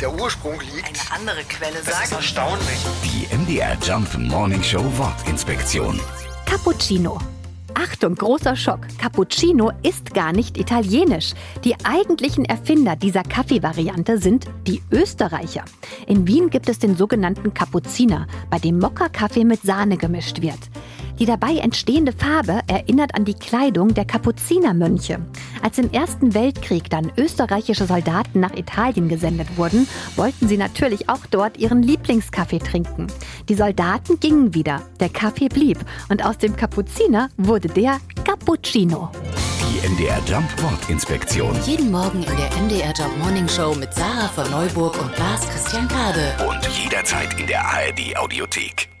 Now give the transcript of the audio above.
der Ursprung liegt. Eine andere Quelle Das ist sagt. erstaunlich. Die MDR Jump Morning Show Wortinspektion. Cappuccino. Achtung, großer Schock. Cappuccino ist gar nicht italienisch. Die eigentlichen Erfinder dieser Kaffeevariante sind die Österreicher. In Wien gibt es den sogenannten Kapuziner, bei dem Mokka-Kaffee mit Sahne gemischt wird. Die dabei entstehende Farbe erinnert an die Kleidung der Kapuzinermönche. Als im Ersten Weltkrieg dann österreichische Soldaten nach Italien gesendet wurden, wollten sie natürlich auch dort ihren Lieblingskaffee trinken. Die Soldaten gingen wieder, der Kaffee blieb und aus dem Kapuziner wurde der Cappuccino. Die MDR Jump Wortinspektion. Jeden Morgen in der MDR Job Morning Show mit Sarah von Neuburg und Lars Christian Kade. Und jederzeit in der ARD Audiothek.